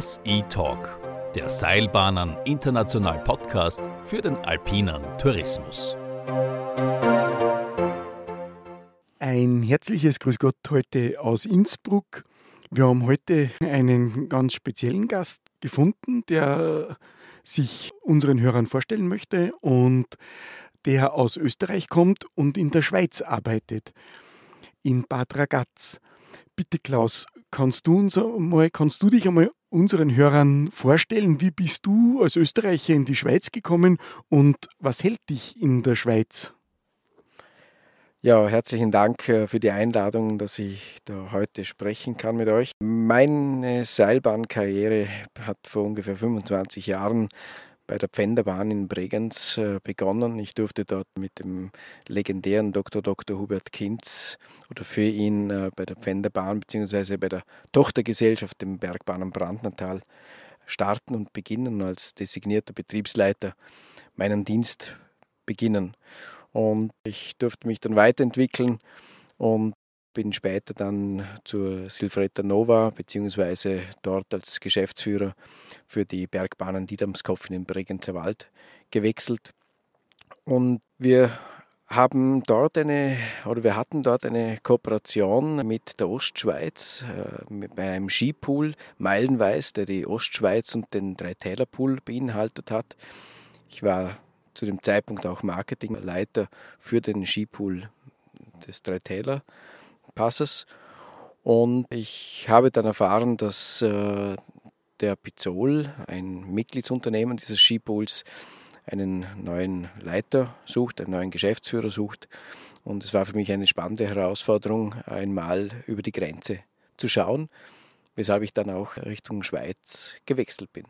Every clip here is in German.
SE Talk, der Seilbahnern International Podcast für den alpinen Tourismus. Ein herzliches Grüß Gott heute aus Innsbruck. Wir haben heute einen ganz speziellen Gast gefunden, der sich unseren Hörern vorstellen möchte und der aus Österreich kommt und in der Schweiz arbeitet, in Bad Ragaz. Bitte Klaus, kannst du uns einmal, kannst du dich einmal unseren Hörern vorstellen, wie bist du als Österreicher in die Schweiz gekommen und was hält dich in der Schweiz? Ja, herzlichen Dank äh, für die Einladung, dass ich da heute sprechen kann mit euch. Meine Seilbahnkarriere hat vor ungefähr 25 Jahren bei der Pfänderbahn in Bregenz äh, begonnen. Ich durfte dort mit dem legendären Dr. Dr. Hubert Kinz oder für ihn äh, bei der Pfänderbahn bzw. bei der Tochtergesellschaft dem Bergbahnen Brandnertal starten und beginnen als designierter Betriebsleiter meinen Dienst beginnen. Und ich durfte mich dann weiterentwickeln und bin später dann zur Silfretta Nova beziehungsweise dort als Geschäftsführer für die Bergbahnen Diedamskopf in den Bregenzer Wald gewechselt. Und wir haben dort eine oder wir hatten dort eine Kooperation mit der Ostschweiz äh, bei einem Skipool meilenweis, der die Ostschweiz und den Dreitälerpool beinhaltet hat. Ich war zu dem Zeitpunkt auch Marketingleiter für den Skipool des Dreitäler-Passes. Und ich habe dann erfahren, dass äh, der Pizzol, ein Mitgliedsunternehmen dieses Skipools, einen neuen Leiter sucht, einen neuen Geschäftsführer sucht. Und es war für mich eine spannende Herausforderung, einmal über die Grenze zu schauen, weshalb ich dann auch Richtung Schweiz gewechselt bin.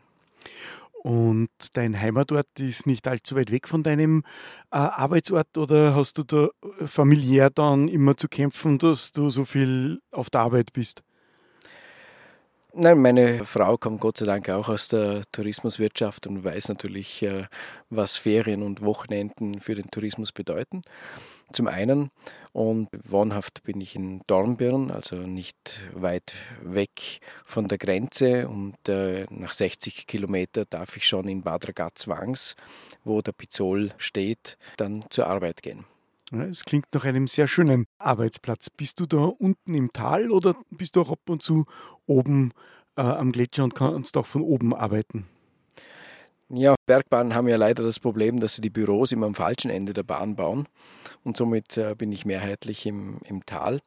Und dein Heimatort ist nicht allzu weit weg von deinem äh, Arbeitsort oder hast du da familiär dann immer zu kämpfen, dass du so viel auf der Arbeit bist? Nein, meine Frau kommt Gott sei Dank auch aus der Tourismuswirtschaft und weiß natürlich, äh, was Ferien und Wochenenden für den Tourismus bedeuten. Zum einen und wohnhaft bin ich in Dornbirn, also nicht weit weg von der Grenze und äh, nach 60 Kilometern darf ich schon in Bad Ragaz-Wangs, wo der Pizzol steht, dann zur Arbeit gehen. Es klingt nach einem sehr schönen Arbeitsplatz. Bist du da unten im Tal oder bist du auch ab und zu oben äh, am Gletscher und kannst auch von oben arbeiten? Ja, Bergbahnen haben ja leider das Problem, dass sie die Büros immer am falschen Ende der Bahn bauen. Und somit äh, bin ich mehrheitlich im, im Tal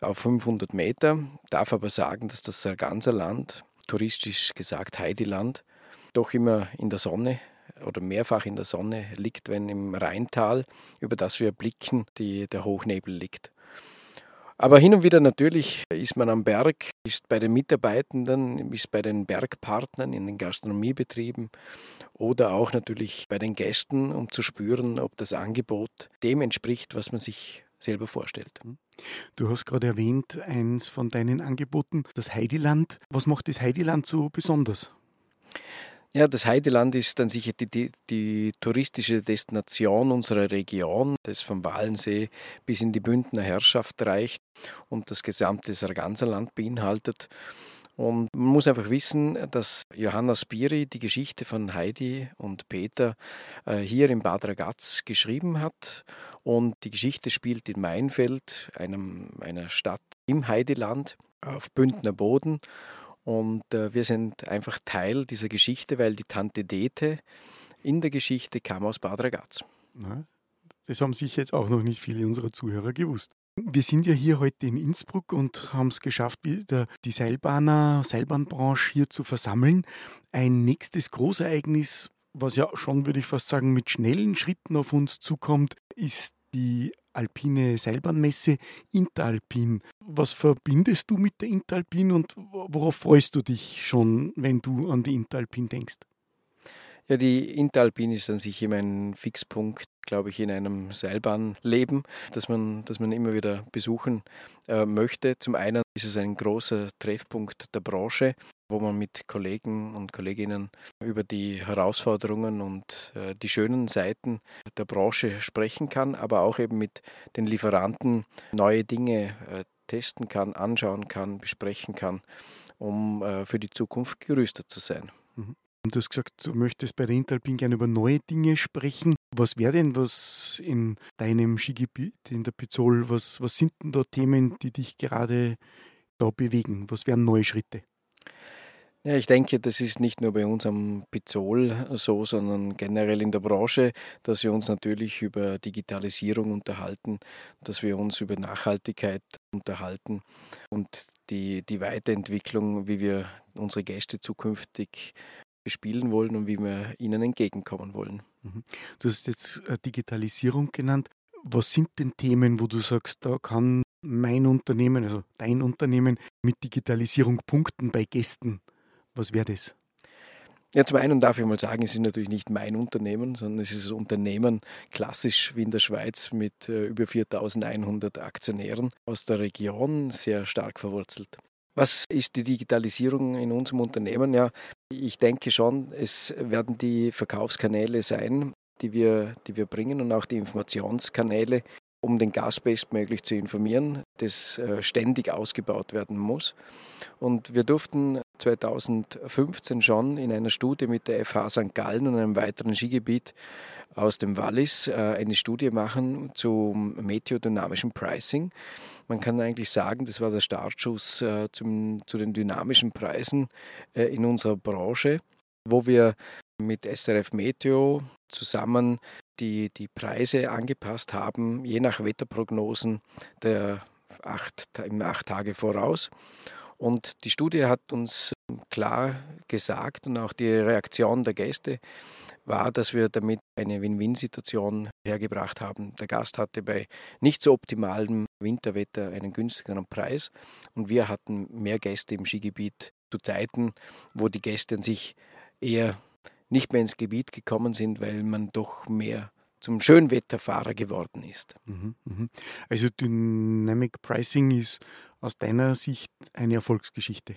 auf 500 Meter. Darf aber sagen, dass das Sarganserland, touristisch gesagt Heidiland, doch immer in der Sonne oder mehrfach in der Sonne liegt, wenn im Rheintal, über das wir blicken, die, der Hochnebel liegt. Aber hin und wieder natürlich ist man am Berg, ist bei den Mitarbeitenden, ist bei den Bergpartnern in den Gastronomiebetrieben oder auch natürlich bei den Gästen, um zu spüren, ob das Angebot dem entspricht, was man sich selber vorstellt. Du hast gerade erwähnt, eins von deinen Angeboten, das Heidiland. Was macht das Heidiland so besonders? Ja, das Heideland ist dann sicher die, die, die, touristische Destination unserer Region, das vom Walensee bis in die Bündner Herrschaft reicht und das gesamte Sarganserland beinhaltet. Und man muss einfach wissen, dass Johanna Spiri die Geschichte von Heidi und Peter äh, hier in Bad Ragaz geschrieben hat. Und die Geschichte spielt in Mainfeld, einem, einer Stadt im Heideland, auf Bündner Boden. Und äh, wir sind einfach Teil dieser Geschichte, weil die Tante Dete in der Geschichte kam aus Bad Ragaz. das haben sicher jetzt auch noch nicht viele unserer Zuhörer gewusst. Wir sind ja hier heute in Innsbruck und haben es geschafft, wieder die Seilbahner, Seilbahnbranche hier zu versammeln. Ein nächstes Großereignis, was ja schon, würde ich fast sagen, mit schnellen Schritten auf uns zukommt, ist die alpine Seilbahnmesse Interalpin. Was verbindest du mit der Interalpin und worauf freust du dich schon, wenn du an die Interalpin denkst? Ja, die Interalpin ist an sich immer ein Fixpunkt, glaube ich, in einem Seilbahnleben, das man, das man immer wieder besuchen äh, möchte. Zum einen ist es ein großer Treffpunkt der Branche wo man mit Kollegen und Kolleginnen über die Herausforderungen und äh, die schönen Seiten der Branche sprechen kann, aber auch eben mit den Lieferanten neue Dinge äh, testen kann, anschauen kann, besprechen kann, um äh, für die Zukunft gerüstet zu sein. Mhm. Du hast gesagt, du möchtest bei der Interalpin gerne über neue Dinge sprechen. Was wäre denn was in deinem Skigebiet, in der Pizzol, was, was sind denn da Themen, die dich gerade da bewegen? Was wären neue Schritte? Ja, ich denke, das ist nicht nur bei uns am Pizzol so, sondern generell in der Branche, dass wir uns natürlich über Digitalisierung unterhalten, dass wir uns über Nachhaltigkeit unterhalten und die, die Weiterentwicklung, wie wir unsere Gäste zukünftig bespielen wollen und wie wir ihnen entgegenkommen wollen. Mhm. Du hast jetzt äh, Digitalisierung genannt. Was sind denn Themen, wo du sagst, da kann mein Unternehmen, also dein Unternehmen, mit Digitalisierung punkten bei Gästen? Was wäre das? Ja, zum einen darf ich mal sagen, es ist natürlich nicht mein Unternehmen, sondern es ist ein Unternehmen, klassisch wie in der Schweiz, mit äh, über 4100 Aktionären aus der Region, sehr stark verwurzelt. Was ist die Digitalisierung in unserem Unternehmen? Ja, ich denke schon, es werden die Verkaufskanäle sein, die wir, die wir bringen und auch die Informationskanäle, um den Gast bestmöglich zu informieren, das äh, ständig ausgebaut werden muss. Und wir durften 2015 schon in einer Studie mit der FH St. Gallen und einem weiteren Skigebiet aus dem Wallis äh, eine Studie machen zum meteodynamischen Pricing. Man kann eigentlich sagen, das war der Startschuss äh, zum, zu den dynamischen Preisen in unserer Branche, wo wir mit SRF Meteo zusammen die die Preise angepasst haben, je nach Wetterprognosen der acht, im acht Tage voraus. Und die Studie hat uns klar gesagt und auch die Reaktion der Gäste war, dass wir damit eine Win-Win-Situation hergebracht haben. Der Gast hatte bei nicht so optimalem Winterwetter einen günstigeren Preis und wir hatten mehr Gäste im Skigebiet zu Zeiten, wo die Gäste an sich eher nicht mehr ins Gebiet gekommen sind, weil man doch mehr zum Schönwetterfahrer geworden ist. Mhm, mhm. Also Dynamic Pricing ist aus deiner Sicht eine Erfolgsgeschichte.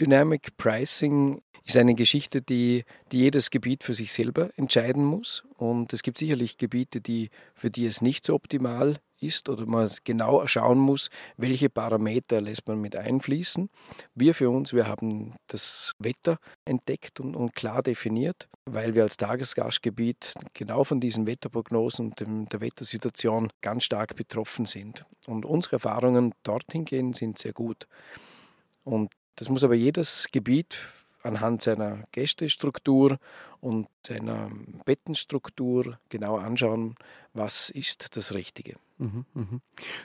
Dynamic Pricing ist eine Geschichte, die, die jedes Gebiet für sich selber entscheiden muss. Und es gibt sicherlich Gebiete, die, für die es nicht so optimal ist oder man genau schauen muss, welche Parameter lässt man mit einfließen. Wir für uns, wir haben das Wetter entdeckt und, und klar definiert, weil wir als Tagesgastgebiet genau von diesen Wetterprognosen und dem, der Wettersituation ganz stark betroffen sind. Und unsere Erfahrungen dorthin gehen sind sehr gut. Und das muss aber jedes Gebiet anhand seiner Gästestruktur und seiner Bettenstruktur genau anschauen, was ist das Richtige. Mhm, mhm.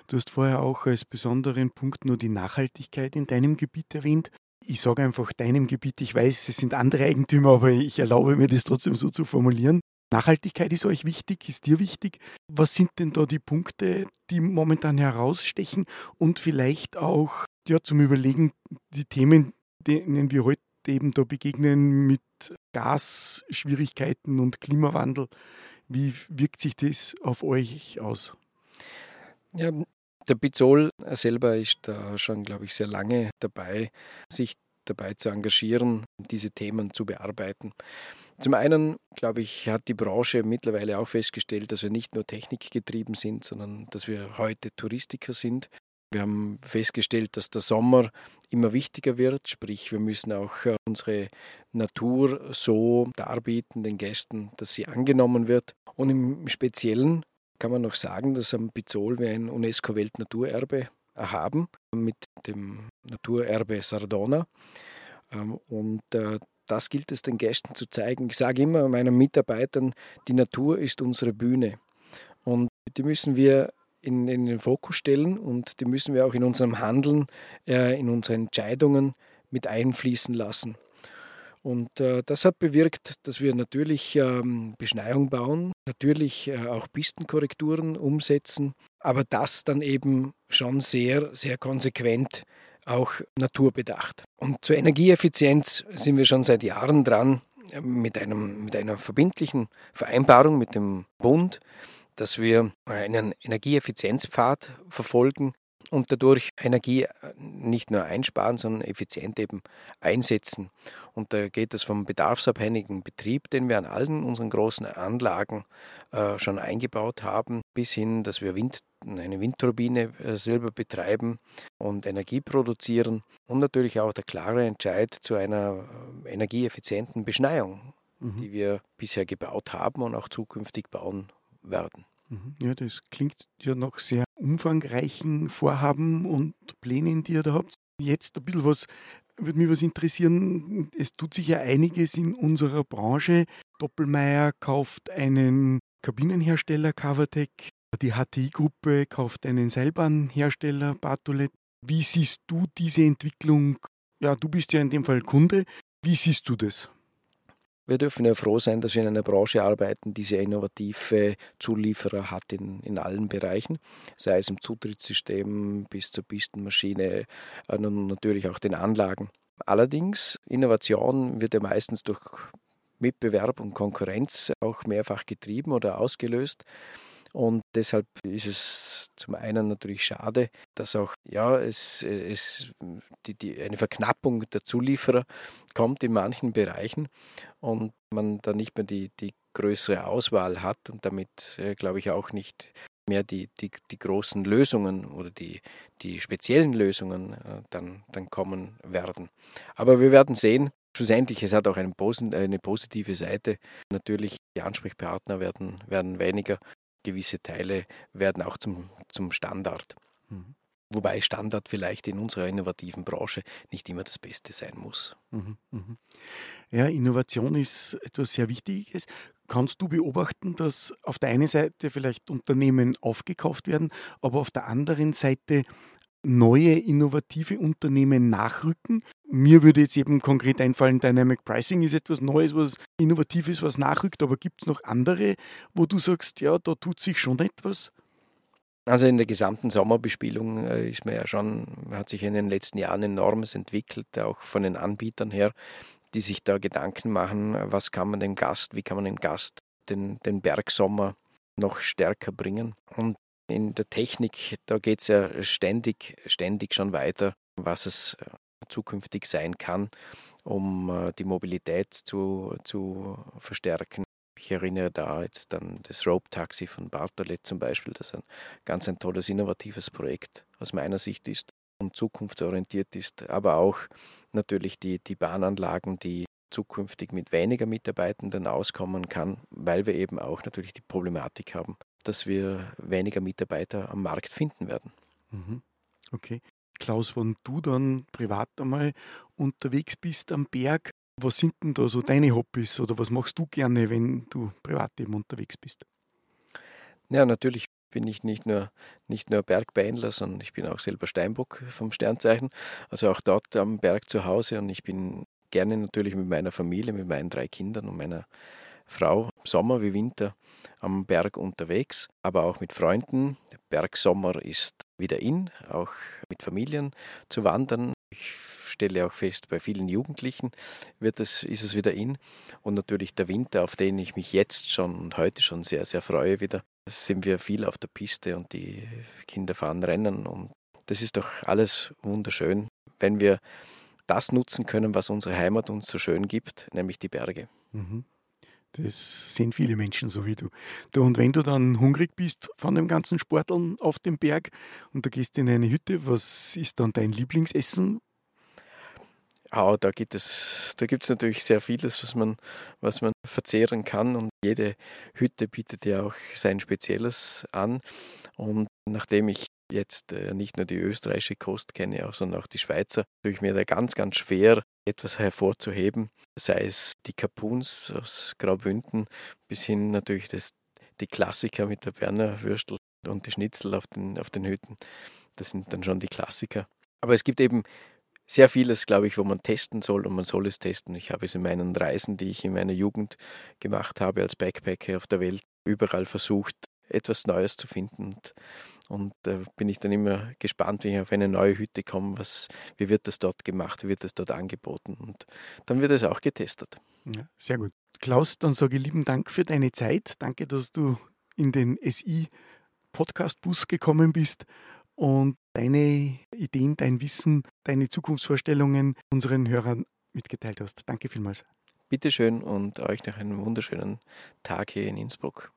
Du hast vorher auch als besonderen Punkt nur die Nachhaltigkeit in deinem Gebiet erwähnt. Ich sage einfach deinem Gebiet, ich weiß, es sind andere Eigentümer, aber ich erlaube mir das trotzdem so zu formulieren. Nachhaltigkeit ist euch wichtig, ist dir wichtig. Was sind denn da die Punkte, die momentan herausstechen und vielleicht auch ja, zum Überlegen die Themen, denen wir heute eben da begegnen mit Gasschwierigkeiten und Klimawandel. Wie wirkt sich das auf euch aus? Ja, der Bizol selber ist da schon, glaube ich, sehr lange dabei, sich dabei zu engagieren, diese Themen zu bearbeiten. Zum einen, glaube ich, hat die Branche mittlerweile auch festgestellt, dass wir nicht nur technikgetrieben sind, sondern dass wir heute Touristiker sind. Wir haben festgestellt, dass der Sommer immer wichtiger wird, sprich wir müssen auch äh, unsere Natur so darbieten den Gästen, dass sie angenommen wird. Und im Speziellen kann man noch sagen, dass am Pizzol wir ein UNESCO-Weltnaturerbe haben mit dem Naturerbe Sardona. Ähm, und äh, das gilt es den Gästen zu zeigen. Ich sage immer meinen Mitarbeitern, die Natur ist unsere Bühne. Und die müssen wir in, in, den Fokus stellen und die müssen wir auch in unserem Handeln, äh, in unseren Entscheidungen mit einfließen lassen. Und äh, das hat bewirkt, dass wir natürlich ähm, Beschneiung bauen, natürlich äh, auch Pistenkorrekturen umsetzen, aber das dann eben schon sehr, sehr konsequent auch naturbedacht. Und zur Energieeffizienz sind wir schon seit Jahren dran äh, mit, einem, mit einer verbindlichen Vereinbarung mit dem Bund dass wir einen Energieeffizienzpfad verfolgen und dadurch Energie nicht nur einsparen, sondern effizient eben einsetzen. Und da geht es vom bedarfsabhängigen Betrieb, den wir an allen unseren großen Anlagen äh, schon eingebaut haben, bis hin, dass wir Wind, eine Windturbine äh, selber betreiben und Energie produzieren und natürlich auch der klare Entscheid zu einer äh, energieeffizienten Beschneiung, mhm. die wir bisher gebaut haben und auch zukünftig bauen werden. Mhm. Ja, das klingt ja nach sehr umfangreichen Vorhaben und Plänen, die ihr da habt. Jetzt ein bisschen was, würde mich was interessieren. Es tut sich ja einiges in unserer Branche. Doppelmeier kauft einen Kabinenhersteller Covertech. Die HTI-Gruppe kauft einen Seilbahnhersteller Bartolet. Wie siehst du diese Entwicklung? Ja, du bist ja in dem Fall Kunde. Wie siehst du das? Wir dürfen ja froh sein, dass wir in einer Branche arbeiten, die sehr innovative Zulieferer hat in, in allen Bereichen, sei es im Zutrittssystem bis zur Pistenmaschine äh, und natürlich auch den Anlagen. Allerdings, Innovation wird ja meistens durch Mitbewerb und Konkurrenz auch mehrfach getrieben oder ausgelöst. Und deshalb ist es zum einen natürlich schade, dass auch ja, es, es die, die, eine Verknappung der Zulieferer kommt in manchen Bereichen und man dann nicht mehr die, die größere Auswahl hat und damit, äh, glaube ich, auch nicht mehr die, die, die großen Lösungen oder die, die speziellen Lösungen äh, dann, dann kommen werden. Aber wir werden sehen, schlussendlich, es hat auch eine, eine positive Seite. Natürlich, die Ansprechpartner werden, werden weniger gewisse Teile werden auch zum, zum Standard. Mhm. Wobei Standard vielleicht in unserer innovativen Branche nicht immer das Beste sein muss. Mhm, mhm. Ja, Innovation ist etwas sehr Wichtiges. Kannst du beobachten, dass auf der einen Seite vielleicht Unternehmen aufgekauft werden, aber auf der anderen Seite neue innovative Unternehmen nachrücken. Mir würde jetzt eben konkret einfallen, Dynamic Pricing ist etwas Neues, was Innovatives, was nachrückt, aber gibt es noch andere, wo du sagst, ja, da tut sich schon etwas? Also in der gesamten Sommerbespielung äh, ist mir ja schon, hat sich in den letzten Jahren enormes entwickelt, auch von den Anbietern her, die sich da Gedanken machen, was kann man dem Gast, wie kann man dem Gast den, den Bergsommer noch stärker bringen. Und in der Technik, da geht es ja ständig, ständig schon weiter, was es äh, zukünftig sein kann, um äh, die Mobilität zu, zu verstärken. Ich erinnere da jetzt an das Rope Taxi von Bartolet zum Beispiel, das ein ganz ein tolles, innovatives Projekt aus meiner Sicht ist und zukunftsorientiert ist, aber auch natürlich die, die Bahnanlagen, die zukünftig mit weniger Mitarbeitenden auskommen kann, weil wir eben auch natürlich die Problematik haben, dass wir weniger Mitarbeiter am Markt finden werden. Mhm. Okay. Klaus, wenn du dann privat einmal unterwegs bist am Berg, was sind denn da so deine Hobbys oder was machst du gerne, wenn du privat eben unterwegs bist? Ja, natürlich bin ich nicht nur, nicht nur Bergbeinler, sondern ich bin auch selber Steinbock vom Sternzeichen. Also auch dort am Berg zu Hause und ich bin gerne natürlich mit meiner Familie, mit meinen drei Kindern und meiner Frau, Sommer wie Winter, am Berg unterwegs, aber auch mit Freunden. Bergsommer ist wieder in, auch mit Familien zu wandern. Ich stelle auch fest, bei vielen Jugendlichen wird es, ist es wieder in. Und natürlich der Winter, auf den ich mich jetzt schon und heute schon sehr, sehr freue wieder. Sind wir viel auf der Piste und die Kinder fahren Rennen und das ist doch alles wunderschön, wenn wir das nutzen können, was unsere Heimat uns so schön gibt, nämlich die Berge. Mhm. Das sehen viele Menschen so wie du. Und wenn du dann hungrig bist von dem ganzen Sporteln auf dem Berg und du gehst in eine Hütte, was ist dann dein Lieblingsessen? Ja, da gibt es, da gibt es natürlich sehr vieles, was man, was man verzehren kann und jede Hütte bietet ja auch sein Spezielles an. Und nachdem ich jetzt äh, nicht nur die österreichische Kost kenne, sondern auch die Schweizer, tue ich mir da ganz, ganz schwer, etwas hervorzuheben, sei es die Kapuns aus Graubünden bis hin natürlich das, die Klassiker mit der Berner Würstel und die Schnitzel auf den, auf den Hütten. Das sind dann schon die Klassiker. Aber es gibt eben sehr vieles, glaube ich, wo man testen soll und man soll es testen. Ich habe es in meinen Reisen, die ich in meiner Jugend gemacht habe als Backpacker auf der Welt, überall versucht, etwas Neues zu finden. Und und da äh, bin ich dann immer gespannt, wenn ich auf eine neue Hütte komme, was, wie wird das dort gemacht, wie wird das dort angeboten. Und dann wird es auch getestet. Ja, sehr gut. Klaus, dann sage ich lieben Dank für deine Zeit. Danke, dass du in den SI Podcast Bus gekommen bist. Und deine Ideen, dein Wissen, deine Zukunftsvorstellungen unseren Hörern mitgeteilt hast. Danke vielmals. Bitteschön und euch noch einen wunderschönen Tag hier in Innsbruck.